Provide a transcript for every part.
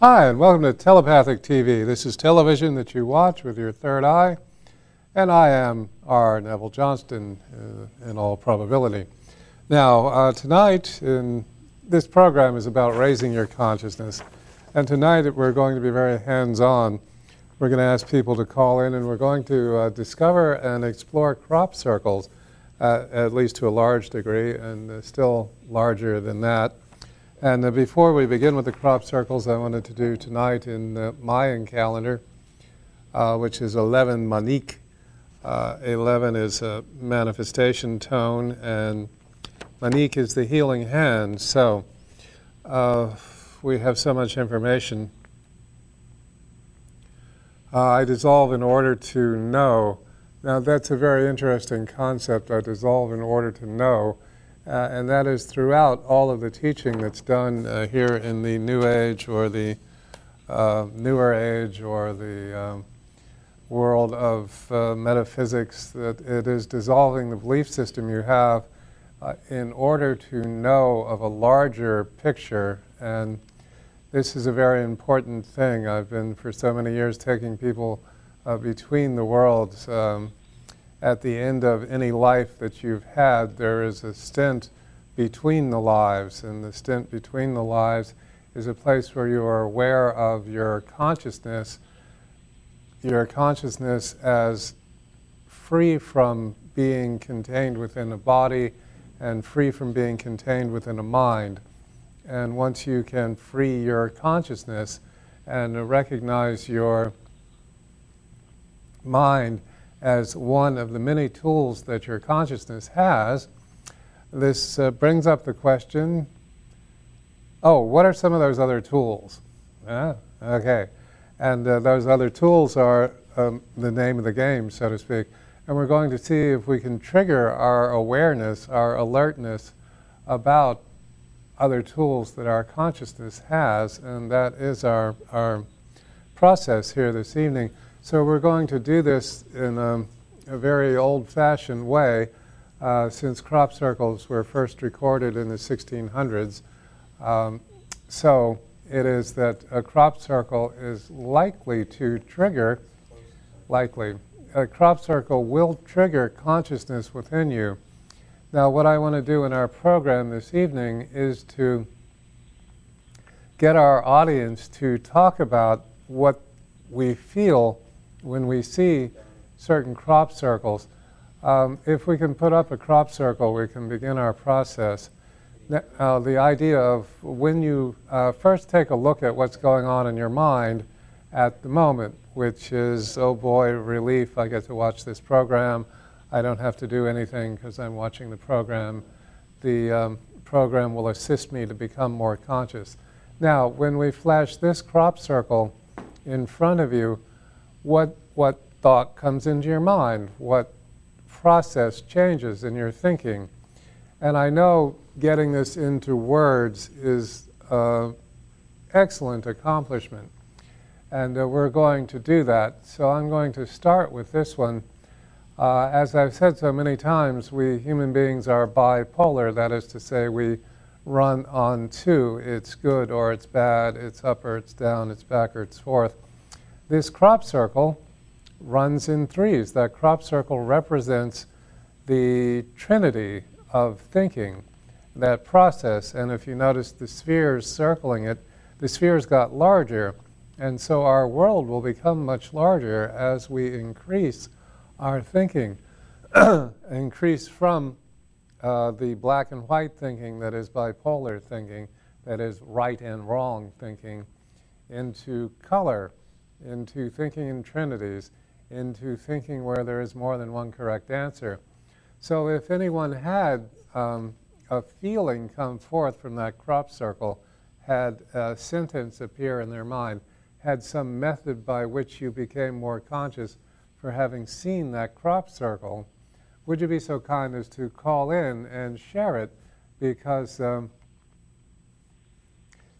Hi, and welcome to Telepathic TV. This is television that you watch with your third eye, and I am R. Neville Johnston uh, in all probability. Now, uh, tonight, in, this program is about raising your consciousness, and tonight we're going to be very hands on. We're going to ask people to call in, and we're going to uh, discover and explore crop circles, uh, at least to a large degree, and uh, still larger than that. And uh, before we begin with the crop circles, I wanted to do tonight in the Mayan calendar, uh, which is 11 Manik. Uh, 11 is a manifestation tone, and Manik is the healing hand. So uh, we have so much information. Uh, I dissolve in order to know. Now, that's a very interesting concept. I dissolve in order to know uh, and that is throughout all of the teaching that's done uh, here in the New Age or the uh, Newer Age or the um, world of uh, metaphysics, that it is dissolving the belief system you have uh, in order to know of a larger picture. And this is a very important thing. I've been for so many years taking people uh, between the worlds. Um, at the end of any life that you've had, there is a stint between the lives, and the stint between the lives is a place where you are aware of your consciousness, your consciousness as free from being contained within a body and free from being contained within a mind. And once you can free your consciousness and recognize your mind as one of the many tools that your consciousness has, this uh, brings up the question oh, what are some of those other tools? Yeah, okay. And uh, those other tools are um, the name of the game, so to speak. And we're going to see if we can trigger our awareness, our alertness about other tools that our consciousness has, and that is our, our process here this evening. So we're going to do this in a, a very old-fashioned way, uh, since crop circles were first recorded in the 1600s. Um, so it is that a crop circle is likely to trigger, likely, a crop circle will trigger consciousness within you. Now, what I want to do in our program this evening is to get our audience to talk about what we feel when we see certain crop circles, um, if we can put up a crop circle, we can begin our process. Uh, the idea of when you uh, first take a look at what's going on in your mind at the moment, which is, oh boy, relief, I get to watch this program. I don't have to do anything because I'm watching the program. The um, program will assist me to become more conscious. Now, when we flash this crop circle in front of you, what, what thought comes into your mind, what process changes in your thinking. And I know getting this into words is an excellent accomplishment. And uh, we're going to do that. So I'm going to start with this one. Uh, as I've said so many times, we human beings are bipolar. That is to say, we run on two it's good or it's bad, it's up or it's down, it's back or it's forth. This crop circle runs in threes. That crop circle represents the trinity of thinking, that process. And if you notice the spheres circling it, the spheres got larger. And so our world will become much larger as we increase our thinking, increase from uh, the black and white thinking that is bipolar thinking, that is right and wrong thinking, into color into thinking in trinities, into thinking where there is more than one correct answer. So if anyone had um, a feeling come forth from that crop circle, had a sentence appear in their mind, had some method by which you became more conscious for having seen that crop circle, would you be so kind as to call in and share it? Because um,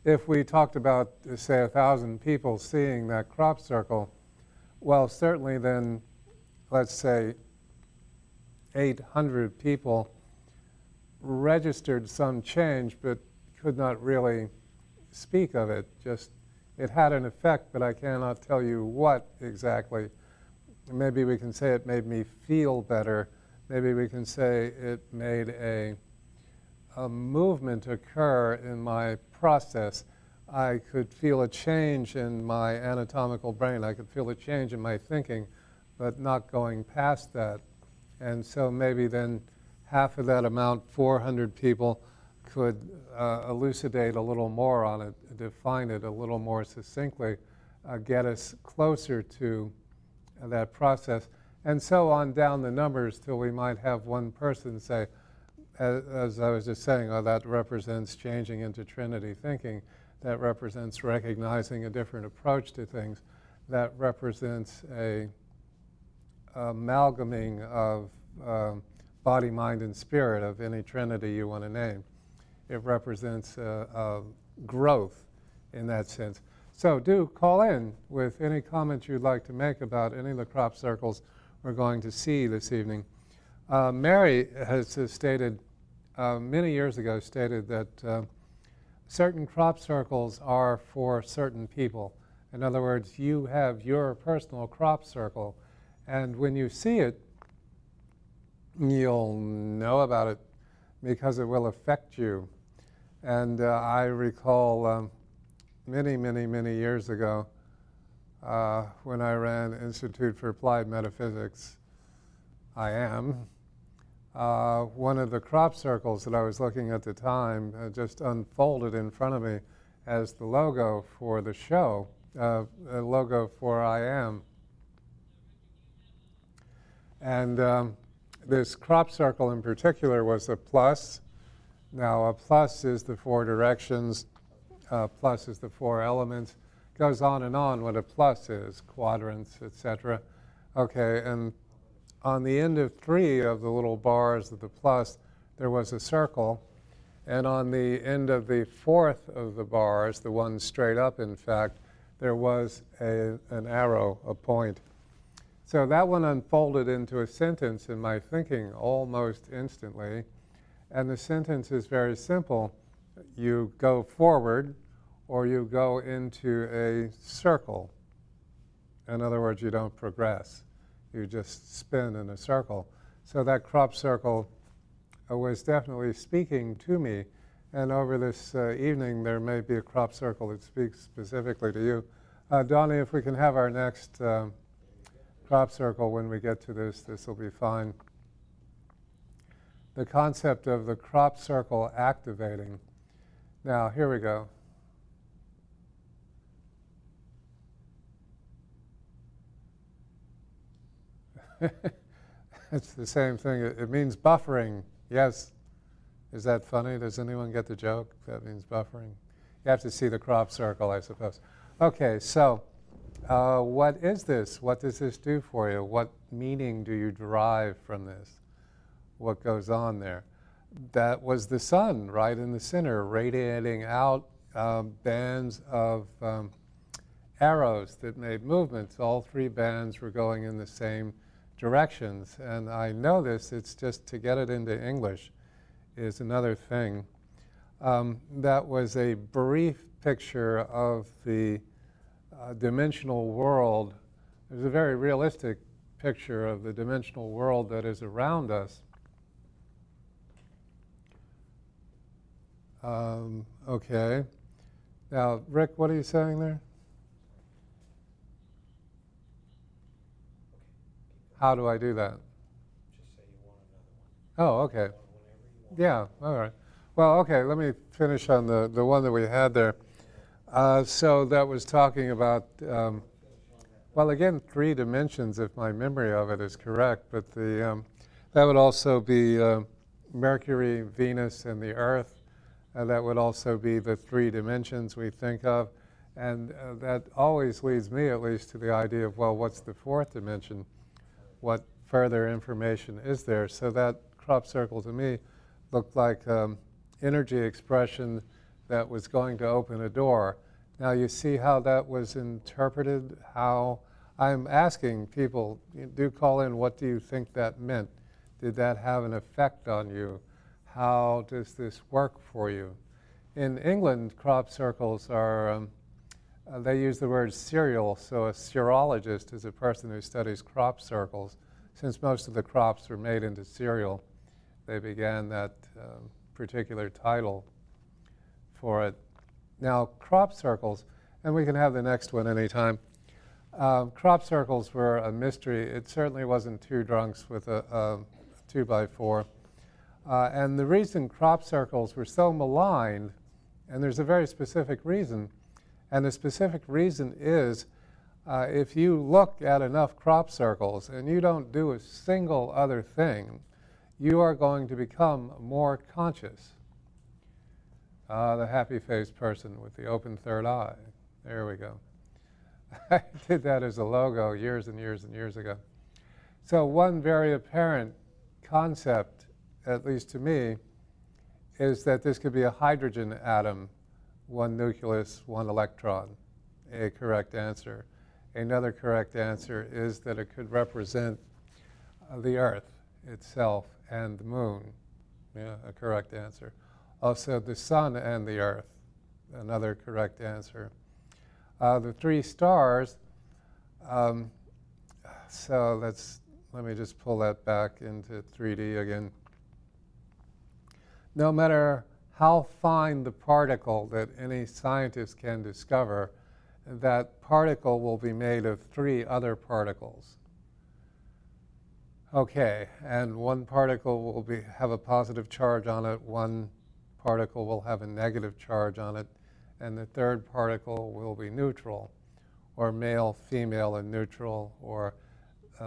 if we talked about, say, a thousand people seeing that crop circle, well, certainly then, let's say, 800 people registered some change but could not really speak of it, just it had an effect, but I cannot tell you what exactly. Maybe we can say it made me feel better. Maybe we can say it made a, a movement occur in my process. I could feel a change in my anatomical brain. I could feel a change in my thinking, but not going past that. And so maybe then half of that amount, 400 people, could uh, elucidate a little more on it, define it a little more succinctly, uh, get us closer to that process, and so on down the numbers till we might have one person say, as, as I was just saying, oh, that represents changing into Trinity thinking, that represents recognizing a different approach to things, that represents a amalgaming of um, body, mind, and spirit of any Trinity you want to name. It represents growth in that sense. So do call in with any comments you'd like to make about any of the crop circles we're going to see this evening. Uh, Mary has stated, uh, many years ago, stated that uh, certain crop circles are for certain people. In other words, you have your personal crop circle, and when you see it, you'll know about it because it will affect you. And uh, I recall um, many, many, many years ago uh, when I ran Institute for Applied Metaphysics. I am. Uh, one of the crop circles that I was looking at the time uh, just unfolded in front of me as the logo for the show, uh, a logo for I am. And um, this crop circle in particular was a plus. Now, a plus is the four directions uh, plus is the four elements. Goes on and on what a plus is, quadrants, etc. Okay, and on the end of three of the little bars of the plus, there was a circle. And on the end of the fourth of the bars, the one straight up, in fact, there was a, an arrow, a point. So that one unfolded into a sentence in my thinking almost instantly. And the sentence is very simple you go forward or you go into a circle. In other words, you don't progress, you just spin in a circle. So that crop circle uh, was definitely speaking to me. And over this uh, evening, there may be a crop circle that speaks specifically to you. Uh, Donnie, if we can have our next um, crop circle when we get to this, this will be fine. The concept of the crop circle activating. Now, here we go. it's the same thing. It, means buffering. Yes. Is that funny? Does anyone get the joke? That means buffering. You have to see the crop circle, I suppose. Okay, so uh, what is this? What does this do for you? What meaning do you derive from this? What goes on there? that was the sun right in the center, radiating out um, bands of um, arrows that made movements. All three bands were going in the same directions. And I know this, it's just to get it into English is another thing. Um, that was a brief picture of the uh, dimensional world. It was a very realistic picture of the dimensional world that is around us. Um, okay. Now, Rick, what are you saying there? How do I do that? Just say you want another one. Oh, okay. Yeah, all right. Well, okay, let me finish on the, the one that we had there. Uh, so that was talking about, um, well, again, three dimensions if my memory of it is correct, but the, um, that would also be uh, Mercury, Venus, and the Earth. Uh, that would also be the three dimensions we think of. And uh, that always leads me, at least, to the idea of, well, what's the fourth dimension? What further information is there? So that crop circle to me looked like um, energy expression that was going to open a door. Now, you see how that was interpreted? How I'm asking people, do call in, what do you think that meant? Did that have an effect on you? how does this work for you? In England, crop circles are um, uh, they use the word cereal. So a cerealogist is a person who studies crop circles. Since most of the crops were made into cereal, they began that um, particular title for it. Now, crop circles, and we can have the next one anytime. Um, crop circles were a mystery. It certainly wasn't two drunks with a, a two by four. Uh, and the reason crop circles were so maligned, and there's a very specific reason, and the specific reason is uh, if you look at enough crop circles and you don't do a single other thing, you are going to become more conscious. Uh, the happy faced person with the open third eye. There we go. I did that as a logo years and years and years ago. So, one very apparent concept, at least to me, is that this could be a hydrogen atom, one nucleus, one electron. A correct answer. Another correct answer is that it could represent uh, the Earth itself and the moon. Yeah, a correct answer. Also, the sun and the Earth. Another correct answer. Uh, the three stars. Um, so let's let me just pull that back into 3D again. No matter how fine the particle that any scientist can discover, that particle will be made of three other particles. Okay, and one particle will be, have a positive charge on it, one particle will have a negative charge on it, and the third particle will be neutral, or male, female, and neutral, or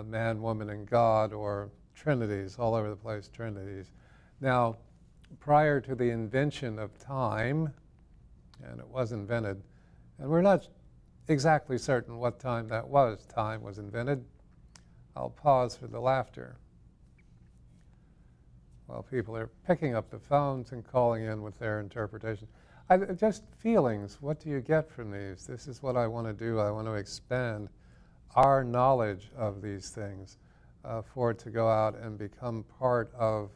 man, woman, and God, or trinities, all over the place, trinities. Now, prior to the invention of time, and it was invented, and we're not exactly certain what time that was, time was invented. I'll pause for the laughter. While people are picking up the phones and calling in with their interpretation. I, just feelings. What do you get from these? This is what I want to do. I want to expand our knowledge of these things uh, for it to go out and become part of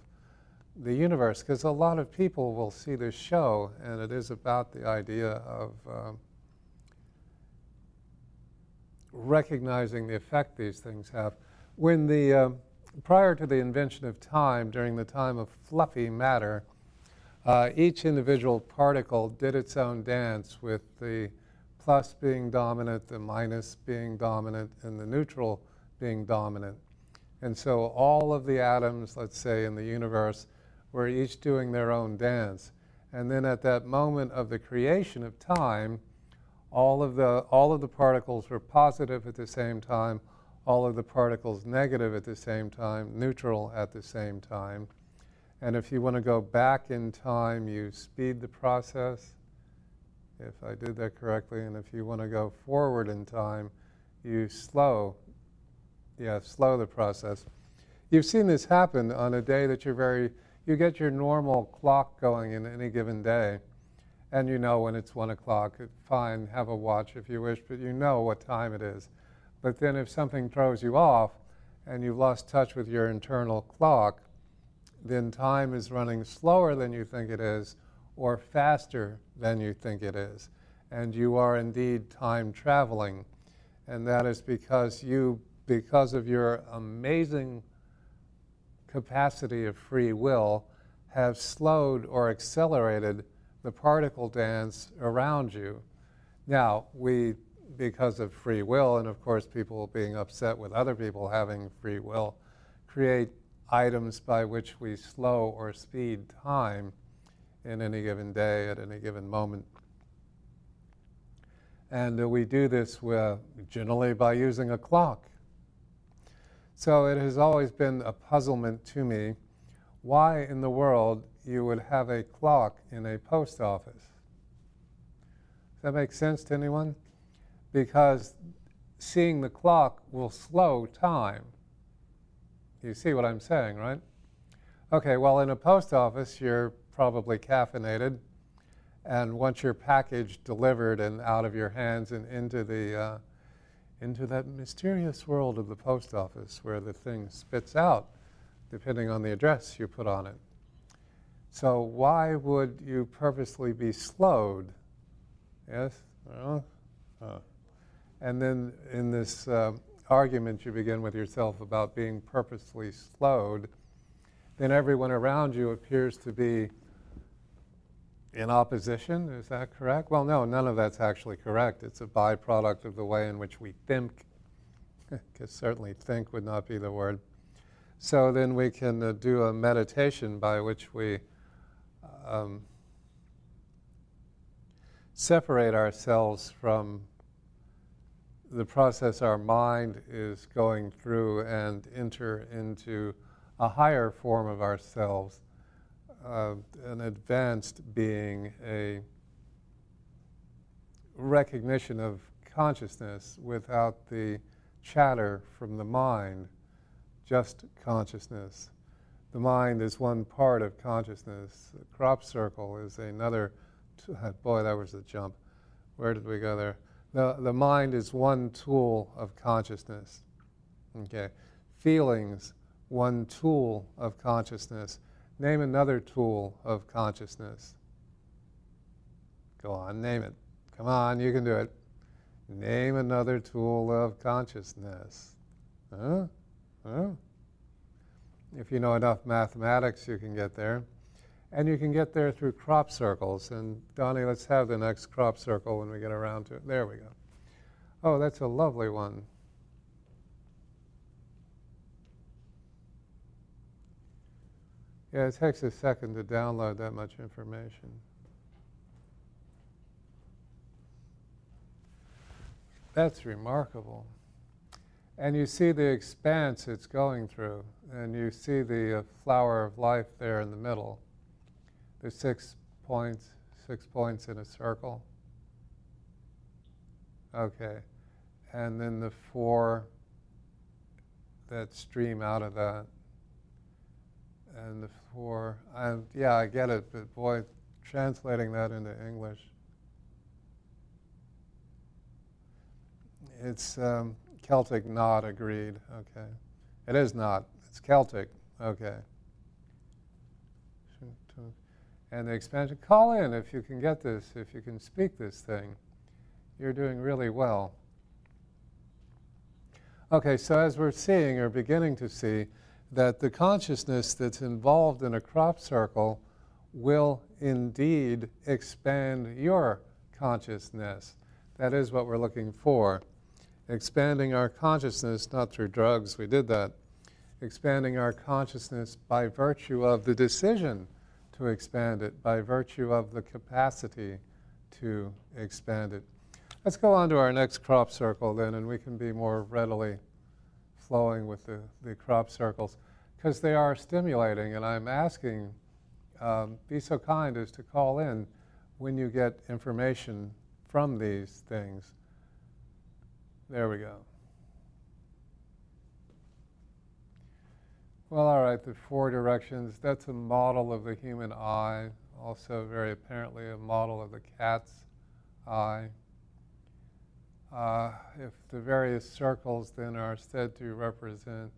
the universe. Because a lot of people will see this show, and it is about the idea of um, recognizing the effect these things have. When the uh, prior to the invention of time, during the time of fluffy matter, uh, each individual particle did its own dance with the plus being dominant, the minus being dominant, and the neutral being dominant. And so all of the atoms, let's say, in the universe were each doing their own dance. And then at that moment of the creation of time, all of the, all of the particles were positive at the same time, all of the particles negative at the same time, neutral at the same time. And if you want to go back in time, you speed the process if I did that correctly. And if you want to go forward in time, you slow, yeah, slow the process. You've seen this happen on a day that you're very, you get your normal clock going in any given day, and you know when it's one o'clock. Fine, have a watch if you wish, but you know what time it is. But then if something throws you off and you've lost touch with your internal clock, then time is running slower than you think it is or faster than you think it is. And you are indeed time traveling. And that is because you, because of your amazing capacity of free will, have slowed or accelerated the particle dance around you. Now, we, because of free will, and of course people being upset with other people having free will, create items by which we slow or speed time in any given day, at any given moment. And uh, we do this with, generally by using a clock. So it has always been a puzzlement to me why in the world you would have a clock in a post office. Does that make sense to anyone? Because seeing the clock will slow time. You see what I'm saying, right? Okay, well, in a post office, you're probably caffeinated. And once your package delivered and out of your hands and into the uh, into that mysterious world of the post office where the thing spits out, depending on the address you put on it. So why would you purposely be slowed? Yes, well, Uh, and then in this uh, argument you begin with yourself about being purposely slowed, then everyone around you appears to be in opposition. Is that correct? Well, no, none of that's actually correct. It's a byproduct of the way in which we think. Because certainly think would not be the word. So then we can uh, do a meditation by which we um, separate ourselves from the process our mind is going through and enter into a higher form of ourselves, uh, an advanced being, a recognition of consciousness without the chatter from the mind, just consciousness. The mind is one part of consciousness. The crop circle is another. T- boy, that was a jump. Where did we go there? The, the mind is one tool of consciousness. Okay. Feelings, one tool of consciousness. Name another tool of consciousness. Go on, name it. Come on, you can do it. Name another tool of consciousness. Huh? Huh? If you know enough mathematics, you can get there. And you can get there through crop circles. And Donnie, let's have the next crop circle when we get around to it. There we go. Oh, that's a lovely one. Yeah, it takes a second to download that much information. That's remarkable. And you see the expanse it's going through, and you see the uh, flower of life there in the middle. There's six points, six points in a circle. Okay. And then the four that stream out of that. And the four, I, yeah, I get it, but boy, translating that into English It's um, Celtic not agreed. Okay. It is not. It's Celtic. Okay. And the expansion, call in if you can get this, if you can speak this thing. You're doing really well. Okay, so as we're seeing or beginning to see, that the consciousness that's involved in a crop circle will indeed expand your consciousness. That is what we're looking for expanding our consciousness, not through drugs, we did that, expanding our consciousness by virtue of the decision to expand it, by virtue of the capacity to expand it. Let's go on to our next crop circle then, and we can be more readily flowing with the, the crop circles because they are stimulating. And I'm asking, um, be so kind as to call in when you get information from these things. There we go. Well, all right, the four directions, that's a model of the human eye, also very apparently a model of the cat's eye. Uh, if the various circles then are said to represent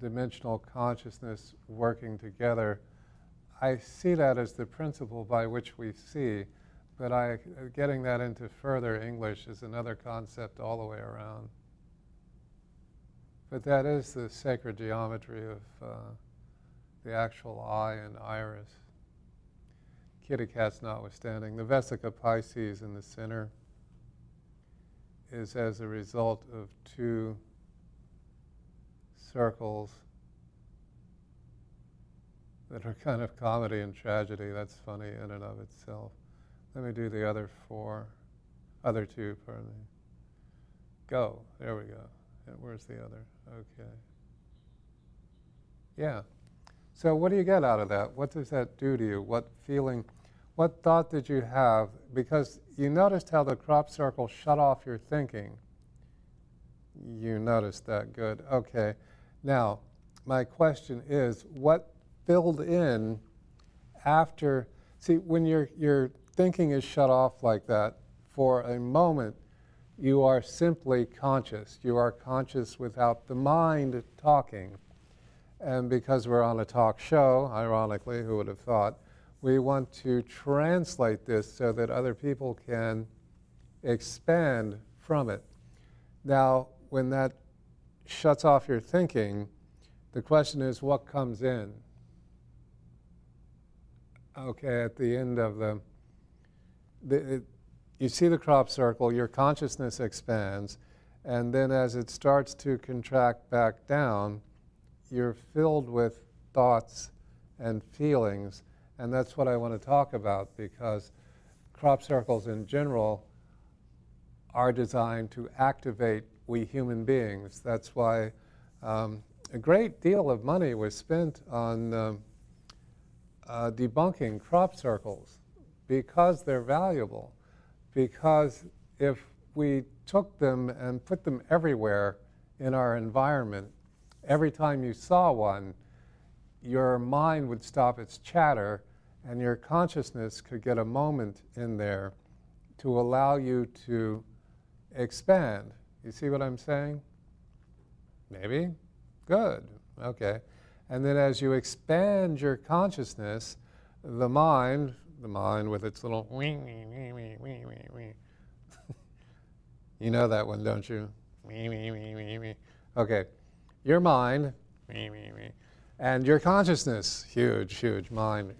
dimensional consciousness working together, I see that as the principle by which we see but I, getting that into further English is another concept all the way around. But that is the sacred geometry of uh, the actual eye and iris. Kitty cats notwithstanding. The Vesica Pisces in the center is as a result of two circles that are kind of comedy and tragedy. That's funny in and of itself. Let me do the other four, other two, pardon me. Go. There we go. And where's the other? Okay. Yeah. So, what do you get out of that? What does that do to you? What feeling, what thought did you have? Because you noticed how the crop circle shut off your thinking. You noticed that. Good. Okay. Now, my question is what filled in after? See, when you're, you're thinking is shut off like that, for a moment, you are simply conscious. You are conscious without the mind talking. And because we're on a talk show, ironically, who would have thought, we want to translate this so that other people can expand from it. Now, when that shuts off your thinking, the question is what comes in? Okay, at the end of the, the it, you see the crop circle, your consciousness expands, and then as it starts to contract back down, you're filled with thoughts and feelings and that's what I want to talk about because crop circles in general are designed to activate we human beings. That's why um, a great deal of money was spent on um, uh, debunking crop circles because they're valuable. Because if we took them and put them everywhere in our environment, every time you saw one, your mind would stop its chatter and your consciousness could get a moment in there to allow you to expand. You see what I'm saying? Maybe? Good. Okay. And then as you expand your consciousness, the mind, the mind with its little wee, wee, wee, wee, wee, wee, wee. you know that one, don't you? Wee, wee, wee, wee, wee. Okay. Your mind, and your consciousness, huge, huge mind.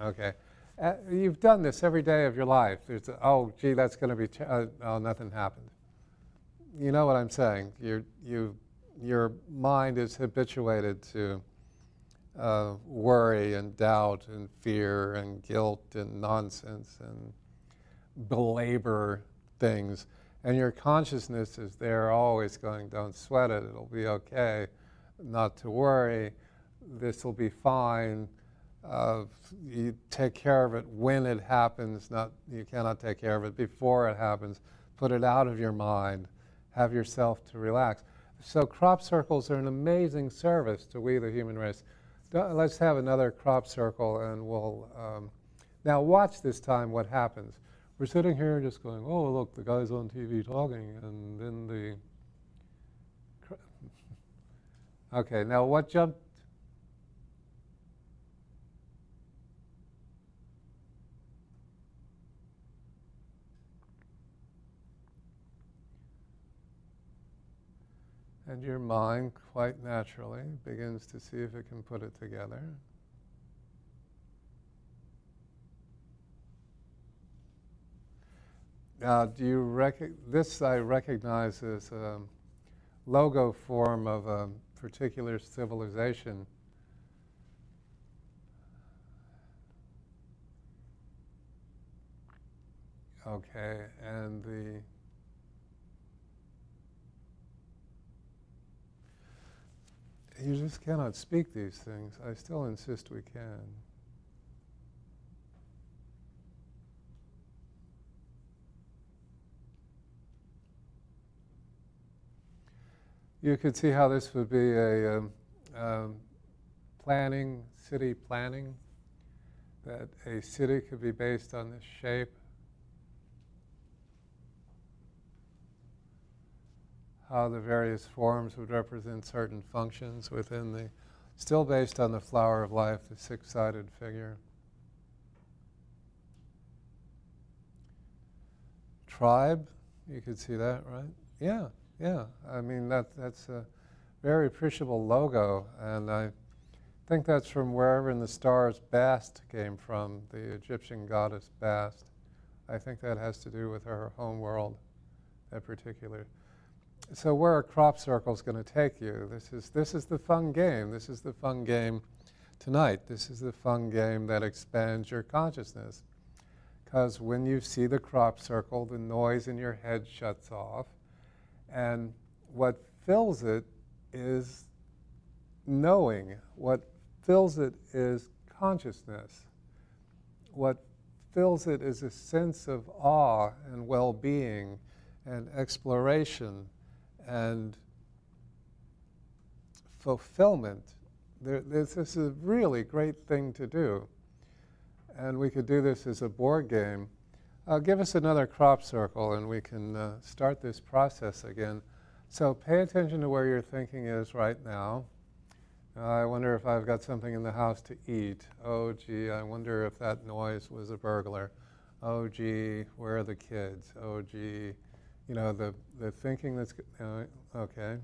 Okay. Uh, you've done this every day of your life. There's, a, oh, gee, that's going to be, ch- uh, oh, nothing happened. You know what I'm saying? you you, your mind is habituated to uh, worry and doubt and fear and guilt and nonsense and belabor things. And your consciousness is there always going, don't sweat it, it'll be okay not to worry, this will be fine. Uh, you take care of it when it happens, not you cannot take care of it before it happens. Put it out of your mind. Have yourself to relax. So crop circles are an amazing service to we the human race. Let's have another crop circle, and we'll um, now watch this time what happens. We're sitting here just going, oh look, the guy's on TV talking, and then the Okay, now what jumped? And your mind, quite naturally, begins to see if it can put it together. Now, do you recognize this? I recognize as a logo form of a particular civilization. Okay, and the you just cannot speak these things. I still insist we can. You could see how this would be a um, um, planning, city planning, that a city could be based on this shape. How the various forms would represent certain functions within the, still based on the flower of life, the six sided figure. Tribe, you could see that, right? Yeah. Yeah, I mean that that's a very appreciable logo, and I think that's from wherever in the stars Bast came from, the Egyptian goddess Bast. I think that has to do with her home world, that particular. So where are crop circles going to take you? This is this is the fun game. This is the fun game tonight. This is the fun game that expands your consciousness. Because when you see the crop circle, the noise in your head shuts off and what fills it is knowing. What fills it is consciousness. What fills it is a sense of awe and well being and exploration and fulfillment. There, this, this is a really great thing to do. And we could do this as a board game uh, give us another crop circle and we can uh, start this process again. So pay attention to where your thinking is right now. I wonder if I've got something in the house to eat. Oh, gee, I wonder if that noise was a burglar. Oh, gee, where are the kids? Oh, gee, you know, the, the thinking that's, uh, okay.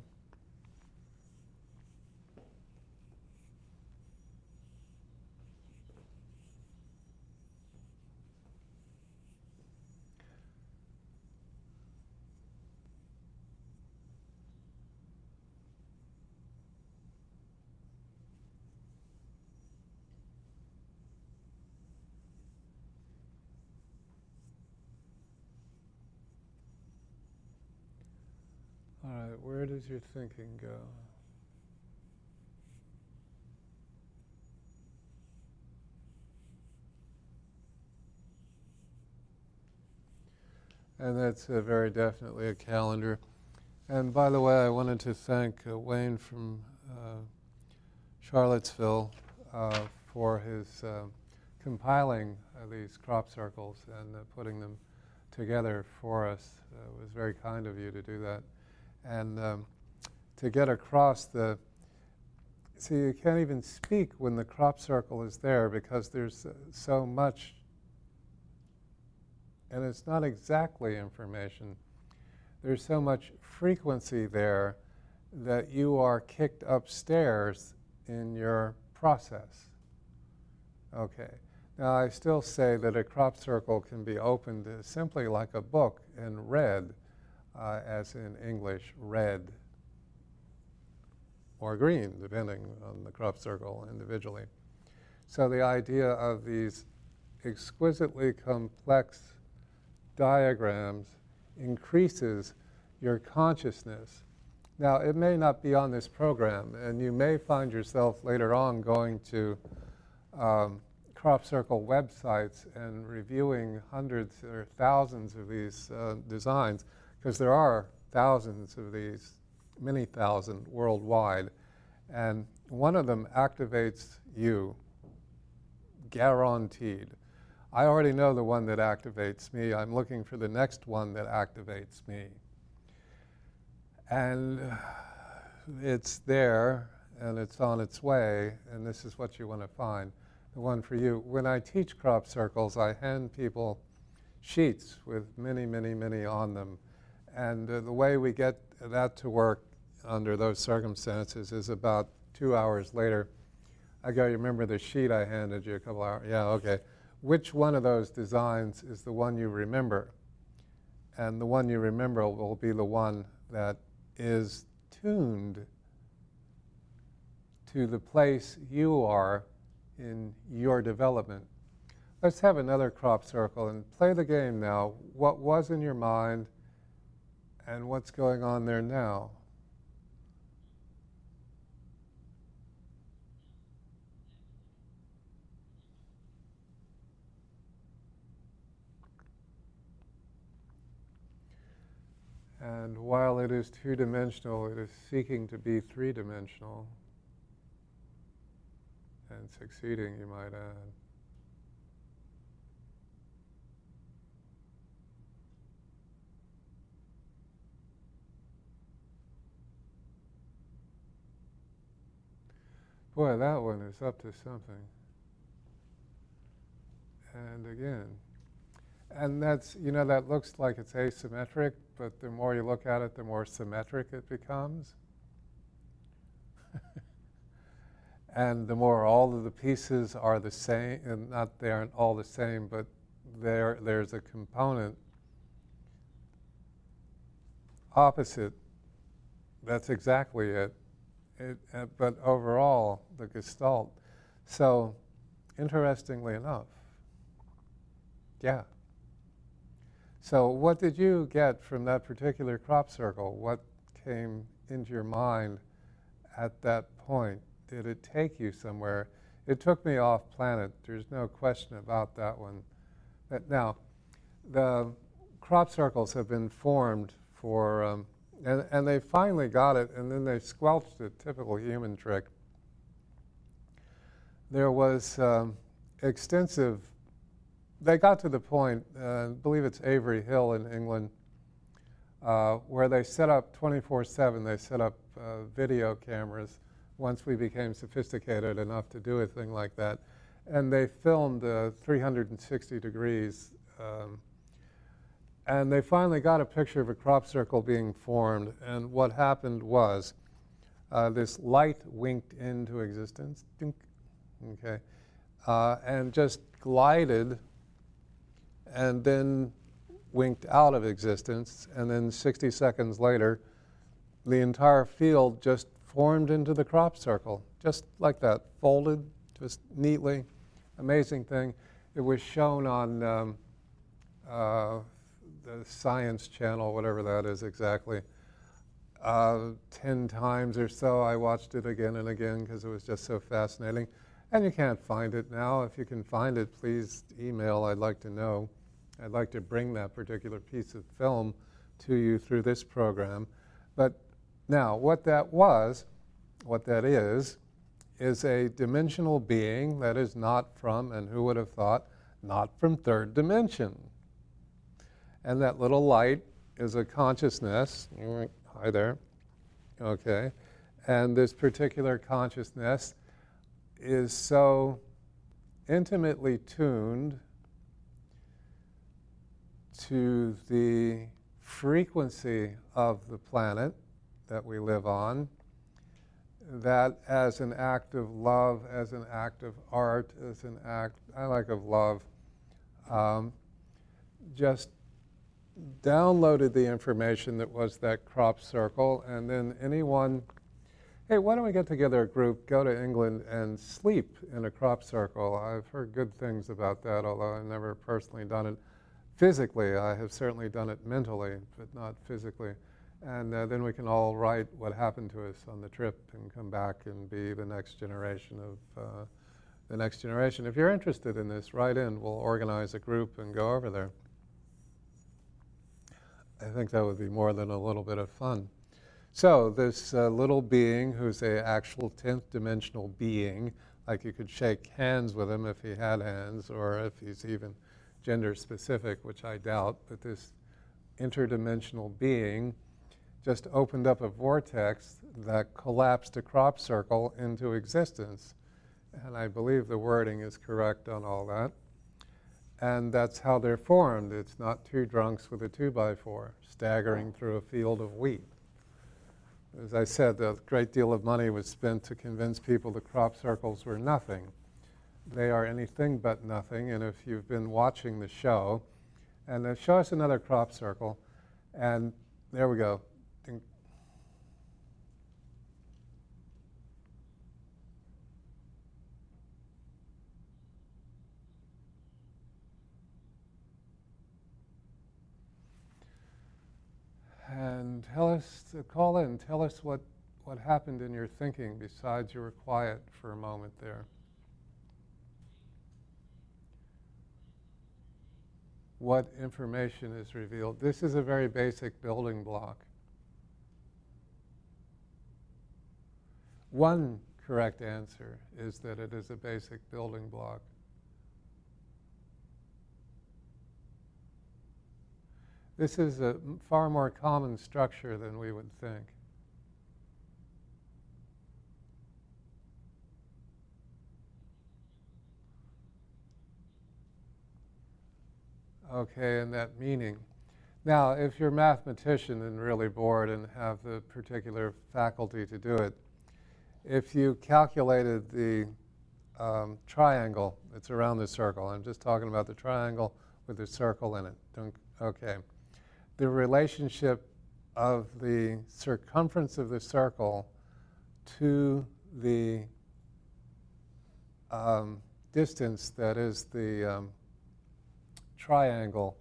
All right, where does your thinking go? And that's uh, very definitely a calendar. And by the way, I wanted to thank uh, Wayne from uh, Charlottesville uh, for his uh, compiling uh, these crop circles and putting them together for us. it was very kind of you to do that and um, to get across the see you can't even speak when the crop circle is there because there's uh, so much and it's not exactly information. There's so much frequency there that you are kicked upstairs in your process. Okay. Now i still say that a crop circle can be opened simply like a book and read uh, as in English, red or green, depending on the crop circle individually. So the idea of these exquisitely complex diagrams increases your consciousness. Now, it may not be on this program, and you may find yourself later on going to um, crop circle websites and reviewing hundreds or thousands of these uh, designs because there are thousands of these, many thousand worldwide, and one of them activates you, guaranteed. I already know the one that activates me. I'm looking for the next one that activates me. And it's there and it's on its way, and this is what you want to find the one for you. When I teach crop circles, I hand people sheets with many, many, many on them and uh, the way we get that to work under those circumstances is about two hours later. I go, you remember the sheet I handed you a couple hours? Yeah, okay. Which one of those designs is the one you remember? And the one you remember will be the one that is tuned to the place you are in your development. Let's have another crop circle and play the game now. What was in your mind? And what's going on there now. And while it is two dimensional, it is seeking to be three dimensional and succeeding, you might add. Boy, that one is up to something. And again, and that's, you know, that looks like it's asymmetric, but the more you look at it, the more symmetric it becomes. and the more all of the pieces are the same, and not they aren't all the same, but there, there's a component opposite. That's exactly it it, uh, but overall, the Gestalt. So, interestingly enough, yeah. So, what did you get from that particular crop circle? What came into your mind at that point? Did it take you somewhere? It took me off planet. There's no question about that one. Now, the crop circles have been formed for um, and, and they finally got it, and then they squelched it, typical human trick. There was um, extensive, they got to the point, uh, I believe it's Avery Hill in England, uh, where they set up 24 7, they set up uh, video cameras once we became sophisticated enough to do a thing like that. And they filmed uh, 360 degrees. Um, and they finally got a picture of a crop circle being formed. And what happened was uh, this light winked into existence, okay, uh, and just glided and then winked out of existence. And then 60 seconds later, the entire field just formed into the crop circle, just like that, folded just neatly. Amazing thing. It was shown on um, uh, the Science Channel, whatever that is exactly. Uh, 10 times or so. I watched it again and again because it was just so fascinating. And you can't find it now. If you can find it, please email. I'd like to know. I'd like to bring that particular piece of film to you through this program. But now, what that was, what that is, is a dimensional being that is not from, and who would have thought, not from third dimension. And that little light is a consciousness. Hi there. Okay. And this particular consciousness is so intimately tuned to the frequency of the planet that we live on, that as an act of love, as an act of art, as an act, I like of love, um, just downloaded the information that was that crop circle, and then anyone, hey, why don't we get together a group, go to England, and sleep in a crop circle? I've heard good things about that, although I've never personally done it physically. I have certainly done it mentally, but not physically. And uh, then we can all write what happened to us on the trip and come back and be the next generation of uh, the next generation. If you're interested in this, write in. We'll organize a group and go over there. I think that would be more than a little bit of fun. So, this uh, little being who's a actual 10th dimensional being, like you could shake hands with him if he had hands, or if he's even gender specific, which I doubt, but this interdimensional being just opened up a vortex that collapsed a crop circle into existence. And I believe the wording is correct on all that. And that's how they're formed. It's not two drunks with a two by four staggering through a field of wheat. As I said, a great deal of money was spent to convince people the crop circles were nothing. They are anything but nothing. And if you've been watching the show, and show us another crop circle, and there we go. And tell us, uh, call in, tell us what, what happened in your thinking besides you were quiet for a moment there. What information is revealed? This is a very basic building block. One correct answer is that it is a basic building block. This is a far more common structure than we would think. Okay, and that meaning. Now, if you're a mathematician and really bored and have the particular faculty to do it, if you calculated the um, triangle that's around the circle, I'm just talking about the triangle with the circle in it. Okay the relationship of the circumference of the circle to the um, distance that is the um, triangle,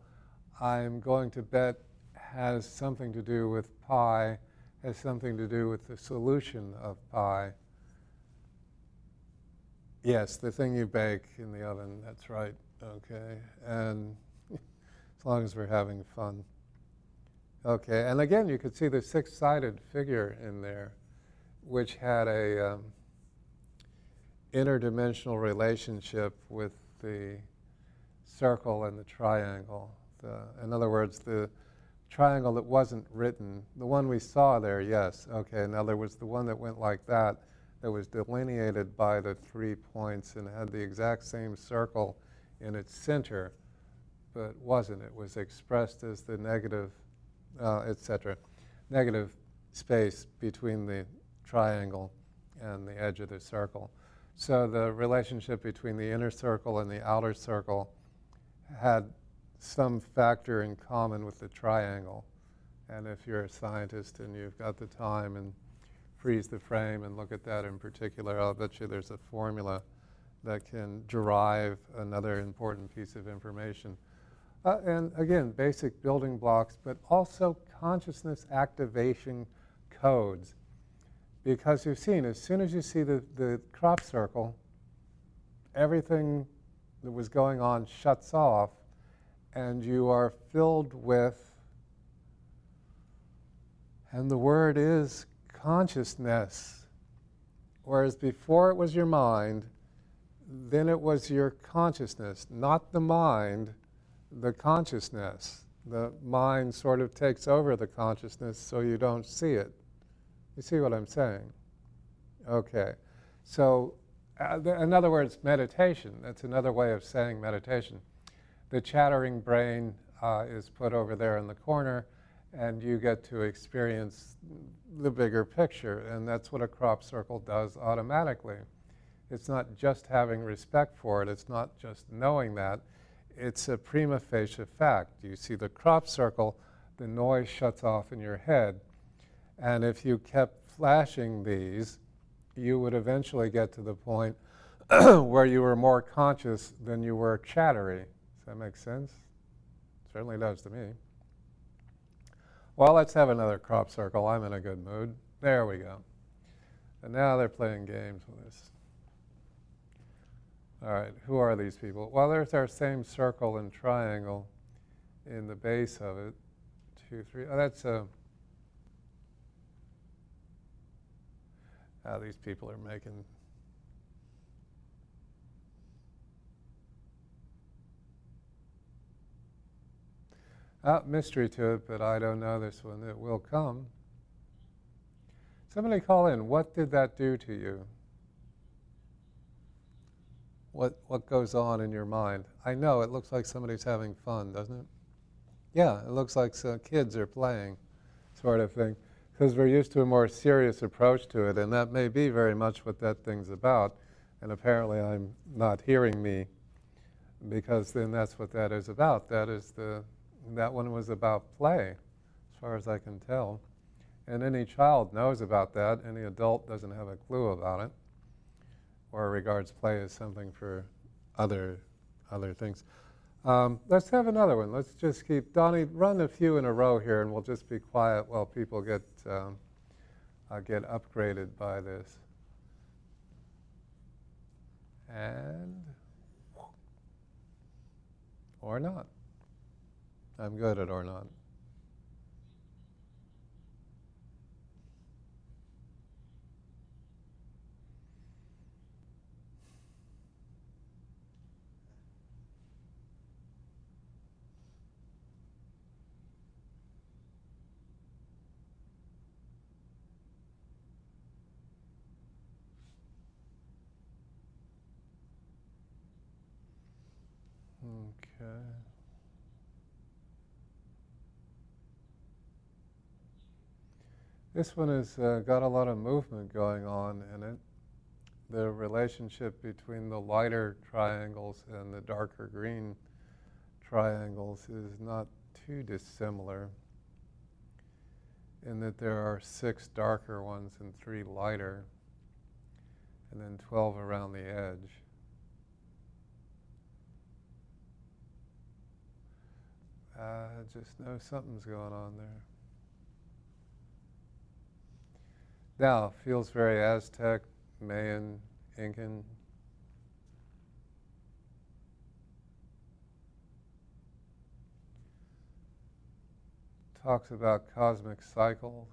I'm going to bet has something to do with pi, has something to do with the solution of pi. Yes, the thing you bake in the oven, that's right, okay. And as long as we're having fun. Okay, and again, you could see the six sided figure in there, which had a um, interdimensional relationship with the circle and the triangle. The, in other words, the triangle that wasn't written, the one we saw there, yes, okay, in other words, the one that went like that, that was delineated by the three points and had the exact same circle in its center, but wasn't. It was expressed as the negative, uh, etc., negative space between the triangle and the edge of the circle. So the relationship between the inner circle and the outer circle had some factor in common with the triangle. And if you're a scientist and you've got the time and freeze the frame and look at that in particular, I'll bet you there's a formula that can derive another important piece of information. Uh, and again, basic building blocks, but also consciousness activation codes. Because you've seen, as soon as you see the, the crop circle, everything that was going on shuts off, and you are filled with, and the word is consciousness. Whereas before it was your mind, then it was your consciousness, not the mind, the consciousness. The mind sort of takes over the consciousness so you don't see it. You see what I'm saying? Okay. So, uh, in other words, meditation. That's another way of saying meditation. The chattering brain uh, is put over there in the corner, and you get to experience the bigger picture. And that's what a crop circle does automatically. It's not just having respect for it, it's not just knowing that, it's a prima facie fact. You see the crop circle, the noise shuts off in your head. And if you kept flashing these, you would eventually get to the point where you were more conscious than you were chattery. Does that make sense? Certainly does to me. Well, let's have another crop circle. I'm in a good mood. There we go. And now they're playing games with us. All right, who are these people? Well, there's our same circle and triangle in the base of it. Two, three. Oh, that's a. How these people are making. Oh, mystery to it, but I don't know this one. It will come. Somebody call in. What did that do to you? What, what goes on in your mind. I know it looks like somebody's having fun, doesn't it? Yeah, it looks like kids are playing, sort of thing, because we're used to a more serious approach to it, and that may be very much what that thing's about. And apparently, I'm not hearing me, because then that's what that is about. That is the that one was about play, as far as I can tell. And any child knows about that. Any adult doesn't have a clue about it or regards play as something for other other things. Um, let's have another one. Let's just keep Donnie. Run a few in a row here, and we'll just be quiet while people get um, uh, get upgraded by this. And or not. I'm good at or not. Okay. This one has uh, got a lot of movement going on in it. The relationship between the lighter triangles and the darker green triangles is not too dissimilar in that there are six darker ones and three lighter, and then 12 around the edge. I just know something's going on there. Now, feels very Aztec, Mayan, Incan. Talks about cosmic cycles.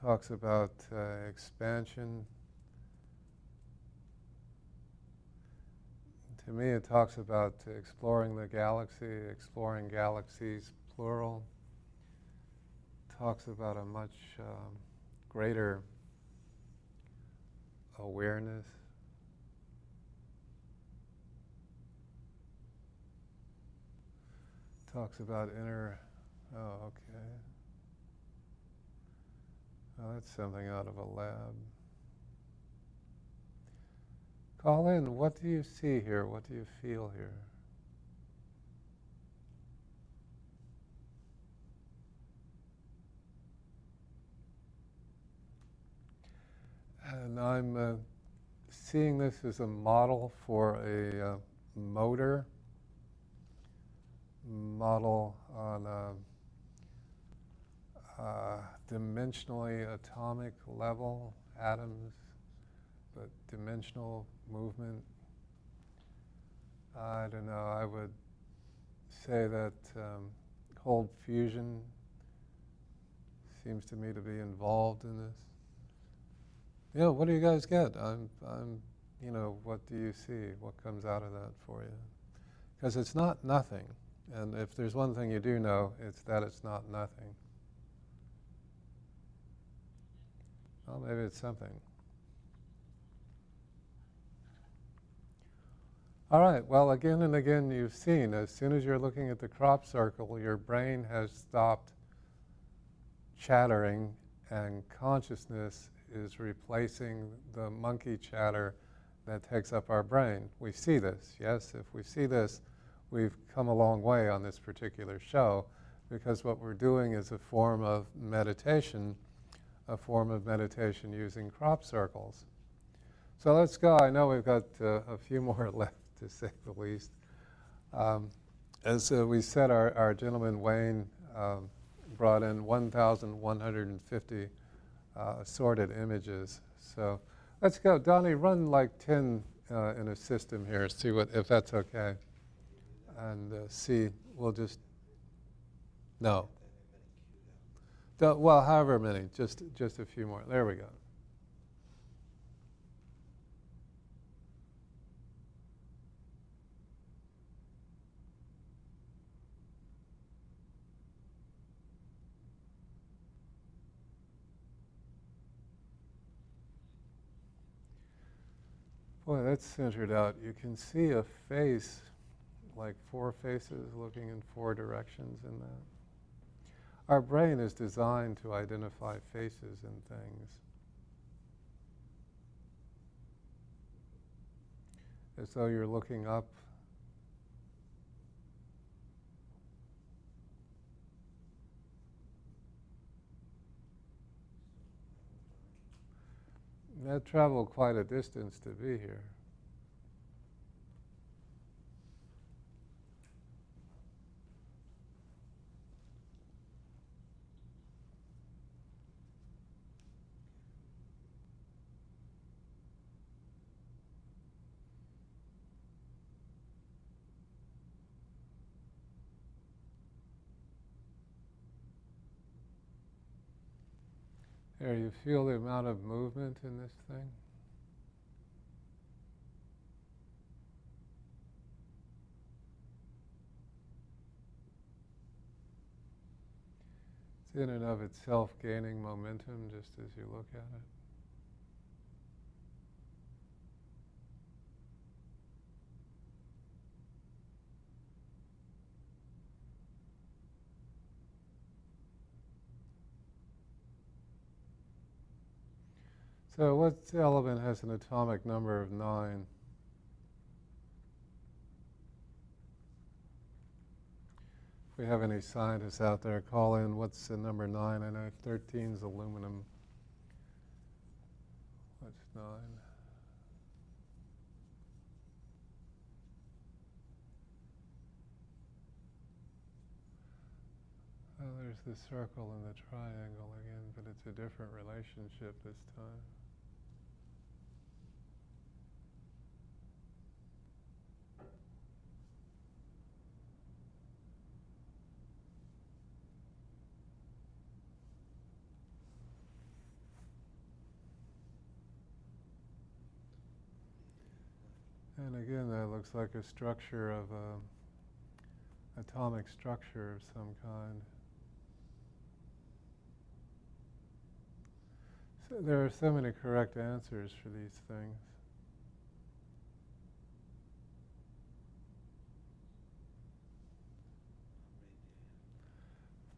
Talks about uh, expansion. To me, it talks about exploring the galaxy, exploring galaxies, plural. talks about a much um, greater awareness. Talks about inner, oh, okay. Oh, that's something out of a lab. Call in, what do you see here? What do you feel here? And I'm uh, seeing this as a model for a uh, motor, model on a, a dimensionally atomic level, atoms, but dimensional movement. I don't know, I would say that um, cold fusion seems to me to be involved in this. Yeah, what do you guys get? I'm, I'm, you know, what do you see? What comes out of that for you? Because it's not nothing. And if there's one thing you do know, it's that it's not nothing. Well, maybe it's something. All right, well, again and again, you've seen as soon as you're looking at the crop circle, your brain has stopped chattering and consciousness is replacing the monkey chatter that takes up our brain. We see this, yes? If we see this, we've come a long way on this particular show because what we're doing is a form of meditation, a form of meditation using crop circles. So let's go. I know we've got uh, a few more left, to say the least. Um, as uh, we said, our, our gentleman Wayne um, brought in 1,150 uh, assorted images. So let's go. Donnie, run like 10 uh, in a system here, see what, if that's okay. And uh, see, we'll just, no. well, however many, just, just a few more. There we go. Boy, that's centered out. You can see a face, like four faces looking in four directions in that. Our brain is designed to identify faces in things. As though you're looking up That traveled quite a distance to be here. There, you feel the amount of movement in this thing? It's in and of itself gaining momentum just as you look at it. So what element has an atomic number of nine? If we have any scientists out there, call in. What's the number nine? I know 13 is aluminum. What's nine? Oh, there's the circle and the triangle again, but it's a different relationship this time. And again, that looks like a structure of a atomic structure of some kind. So There are so many correct answers for these things.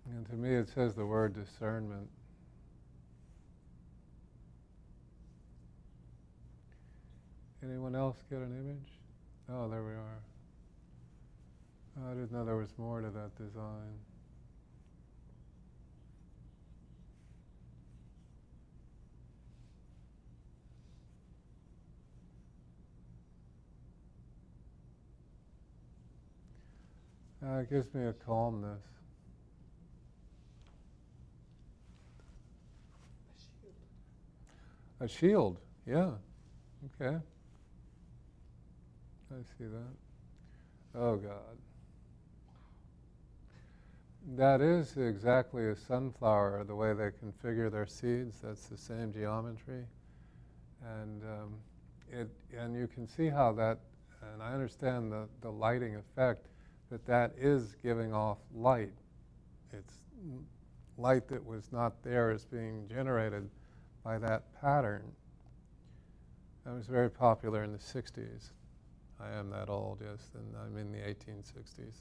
And to me, it says the word discernment. Anyone else get an image? Oh, there we are. I didn't know there was more to that design. Uh, it gives me a calmness. A shield. A shield, yeah. Okay. I see that. Oh, God. That is exactly a sunflower, the way they configure their seeds. That's the same geometry. And, um, it, and you can see how that, and I understand the, the lighting effect that that is giving off light. It's light that was not there is being generated by that pattern. That was very popular in the 60s. I am that old, yes, and I'm in the 1860s.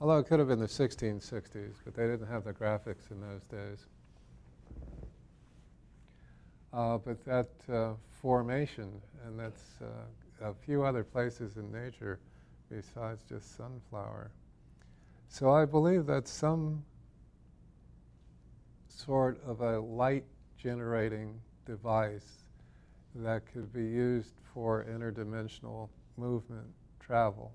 Although it could have been the 1660s, but they didn't have the graphics in those days. Uh, but that uh, formation, and that's uh, a few other places in nature besides just sunflower. So I believe that some sort of a light generating device that could be used for interdimensional movement, travel.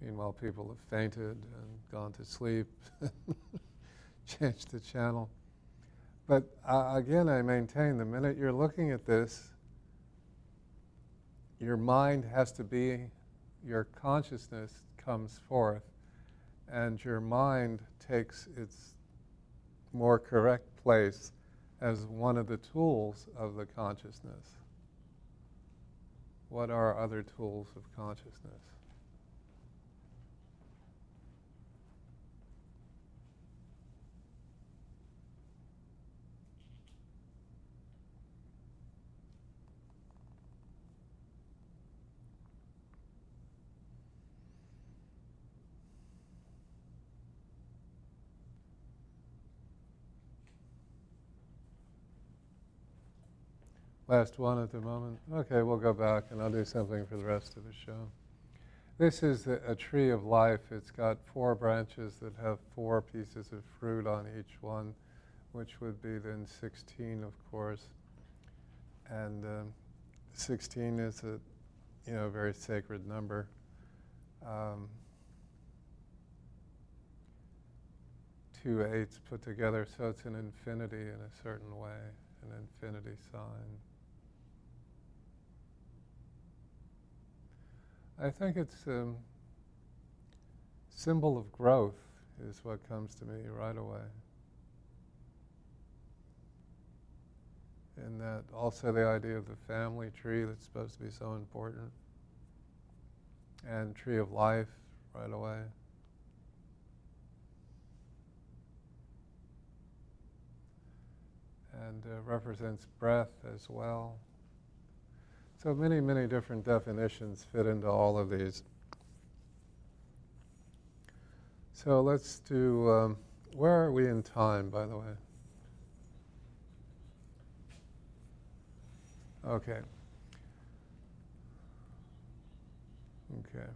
Meanwhile, people have fainted and gone to sleep, changed the channel. But uh, again, I maintain the minute you're looking at this, your mind has to be, your consciousness comes forth, and your mind takes its more correct place as one of the tools of the consciousness. What are other tools of consciousness? Last one at the moment. Okay, we'll go back and I'll do something for the rest of the show. This is a, a, tree of life. It's got four branches that have four pieces of fruit on each one, which would be then 16, of course. And um, 16 is a you know very sacred number. Um, two eights put together, so it's an infinity in a certain way, an infinity sign. I think it's a um, symbol of growth is what comes to me right away. And that also the idea of the family tree that's supposed to be so important. And tree of life right away. And uh, represents breath as well. So many, many different definitions fit into all of these. So let's do, um, where are we in time, by the way? Okay. Okay.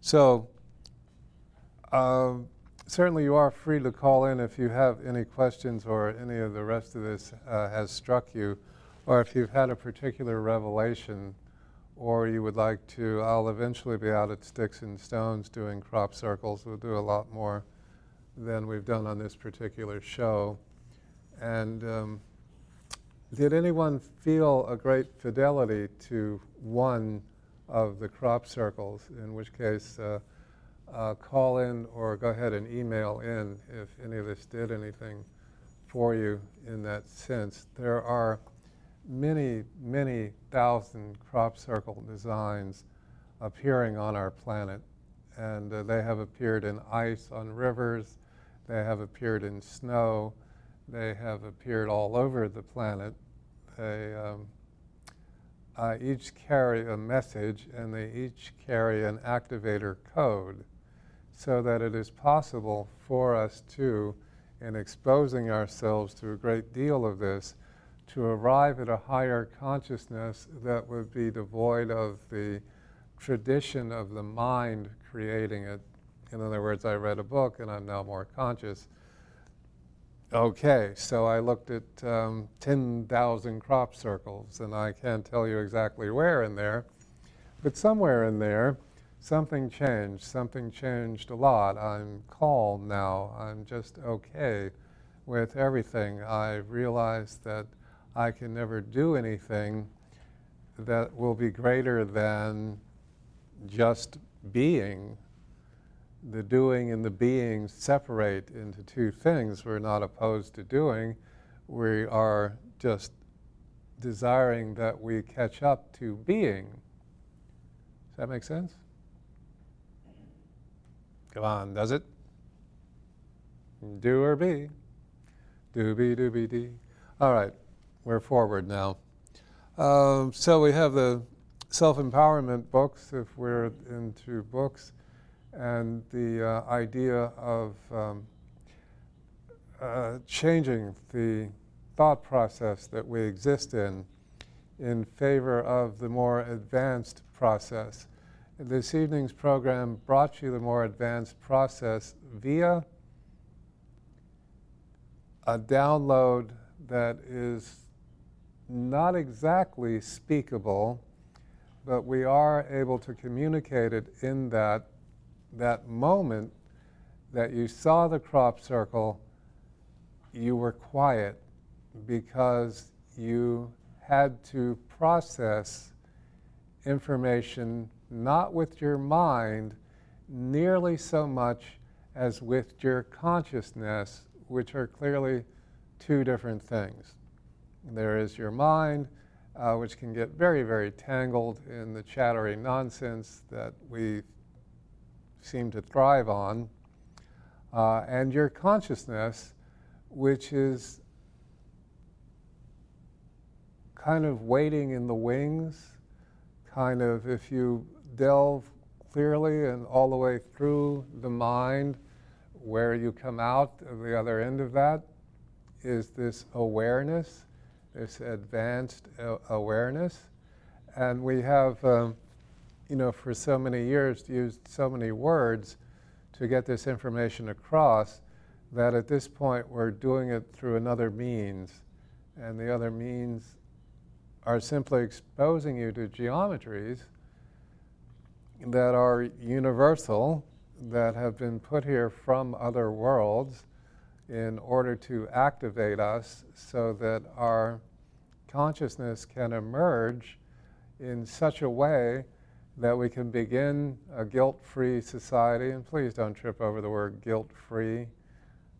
So, uh, certainly you are free to call in if you have any questions or any of the rest of this uh, has struck you or if you've had a particular revelation, or you would like to, I'll eventually be out at Sticks and Stones doing crop circles. We'll do a lot more than we've done on this particular show. And um, did anyone feel a great fidelity to one of the crop circles? In which case, uh, uh, call in or go ahead and email in if any of this did anything for you in that sense. There are many, many thousand crop circle designs appearing on our planet. And uh, they have appeared in ice on rivers, they have appeared in snow, they have appeared all over the planet. They um, uh, each carry a message and they each carry an activator code so that it is possible for us to, in exposing ourselves to a great deal of this, to arrive at a higher consciousness that would be devoid of the tradition of the mind creating it. In other words, I read a book and I'm now more conscious. Okay, so I looked at um, 10,000 crop circles, and I can't tell you exactly where in there, but somewhere in there, something changed. Something changed a lot. I'm calm now. I'm just okay with everything. I realize that I can never do anything that will be greater than just being. The doing and the being separate into two things. We're not opposed to doing, we are just desiring that we catch up to being. Does that make sense? Come on, does it? Do or be. do be Doobie doobie dee. All right, we're forward now. Um, so we have the self empowerment books, if we're into books, and the uh, idea of um, uh, changing the thought process that we exist in in favor of the more advanced process. This evening's program brought you the more advanced process via a download that is not exactly speakable but we are able to communicate it in that, that moment that you saw the crop circle, you were quiet because you had to process information not with your mind nearly so much as with your consciousness, which are clearly two different things. There is your mind, uh, which can get very, very tangled in the chattery nonsense that we seem to thrive on, uh, and your consciousness, which is kind of waiting in the wings, kind of if you delve clearly and all the way through the mind, where you come out of the other end of that is this awareness this advanced awareness. And we have, um, you know, for so many years used so many words to get this information across that at this point we're doing it through another means. And the other means are simply exposing you to geometries that are universal, that have been put here from other worlds in order to activate us so that our consciousness can emerge in such a way that we can begin a guilt free society. And please don't trip over the word guilt free,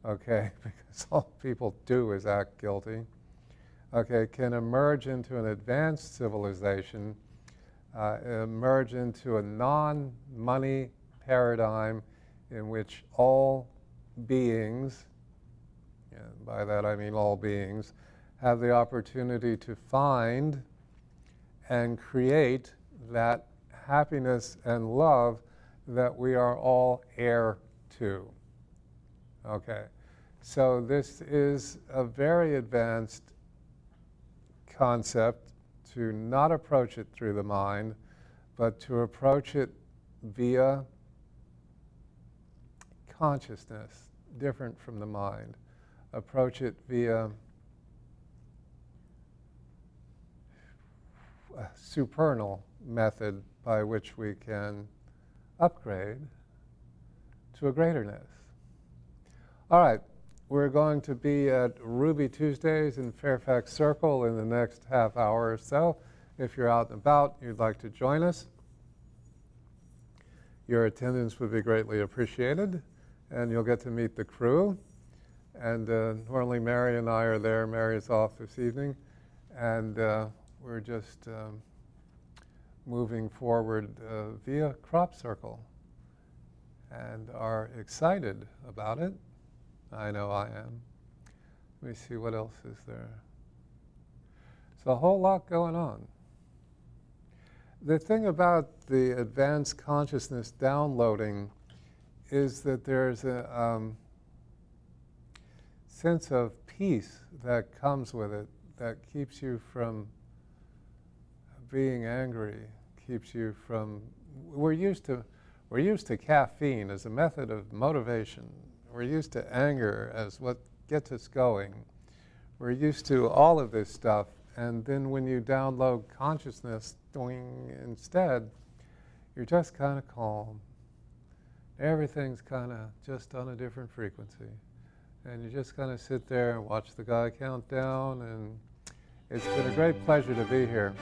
okay, because all people do is act guilty. Okay, can emerge into an advanced civilization, uh, emerge into a non money paradigm in which all beings, and by that I mean all beings, have the opportunity to find and create that happiness and love that we are all heir to. Okay, so this is a very advanced concept to not approach it through the mind, but to approach it via consciousness, different from the mind. Approach it via a supernal method by which we can upgrade to a greaterness. All right, we're going to be at Ruby Tuesdays in Fairfax Circle in the next half hour or so. If you're out and about, you'd like to join us. Your attendance would be greatly appreciated, and you'll get to meet the crew. And uh, normally Mary and I are there. Mary's off this evening, and uh, we're just um, moving forward uh, via crop circle. and are excited about it. I know I am. Let me see what else is there. It's a whole lot going on. The thing about the advanced consciousness downloading is that there's a um, sense of peace that comes with it that keeps you from being angry, keeps you from. We're used to we're used to caffeine as a method of motivation. We're used to anger as what gets us going. We're used to all of this stuff, and then when you download consciousness, doing instead, you're just kind of calm. Everything's kind of just on a different frequency. And you just kind of sit there and watch the guy count down, and it's been a great pleasure to be here.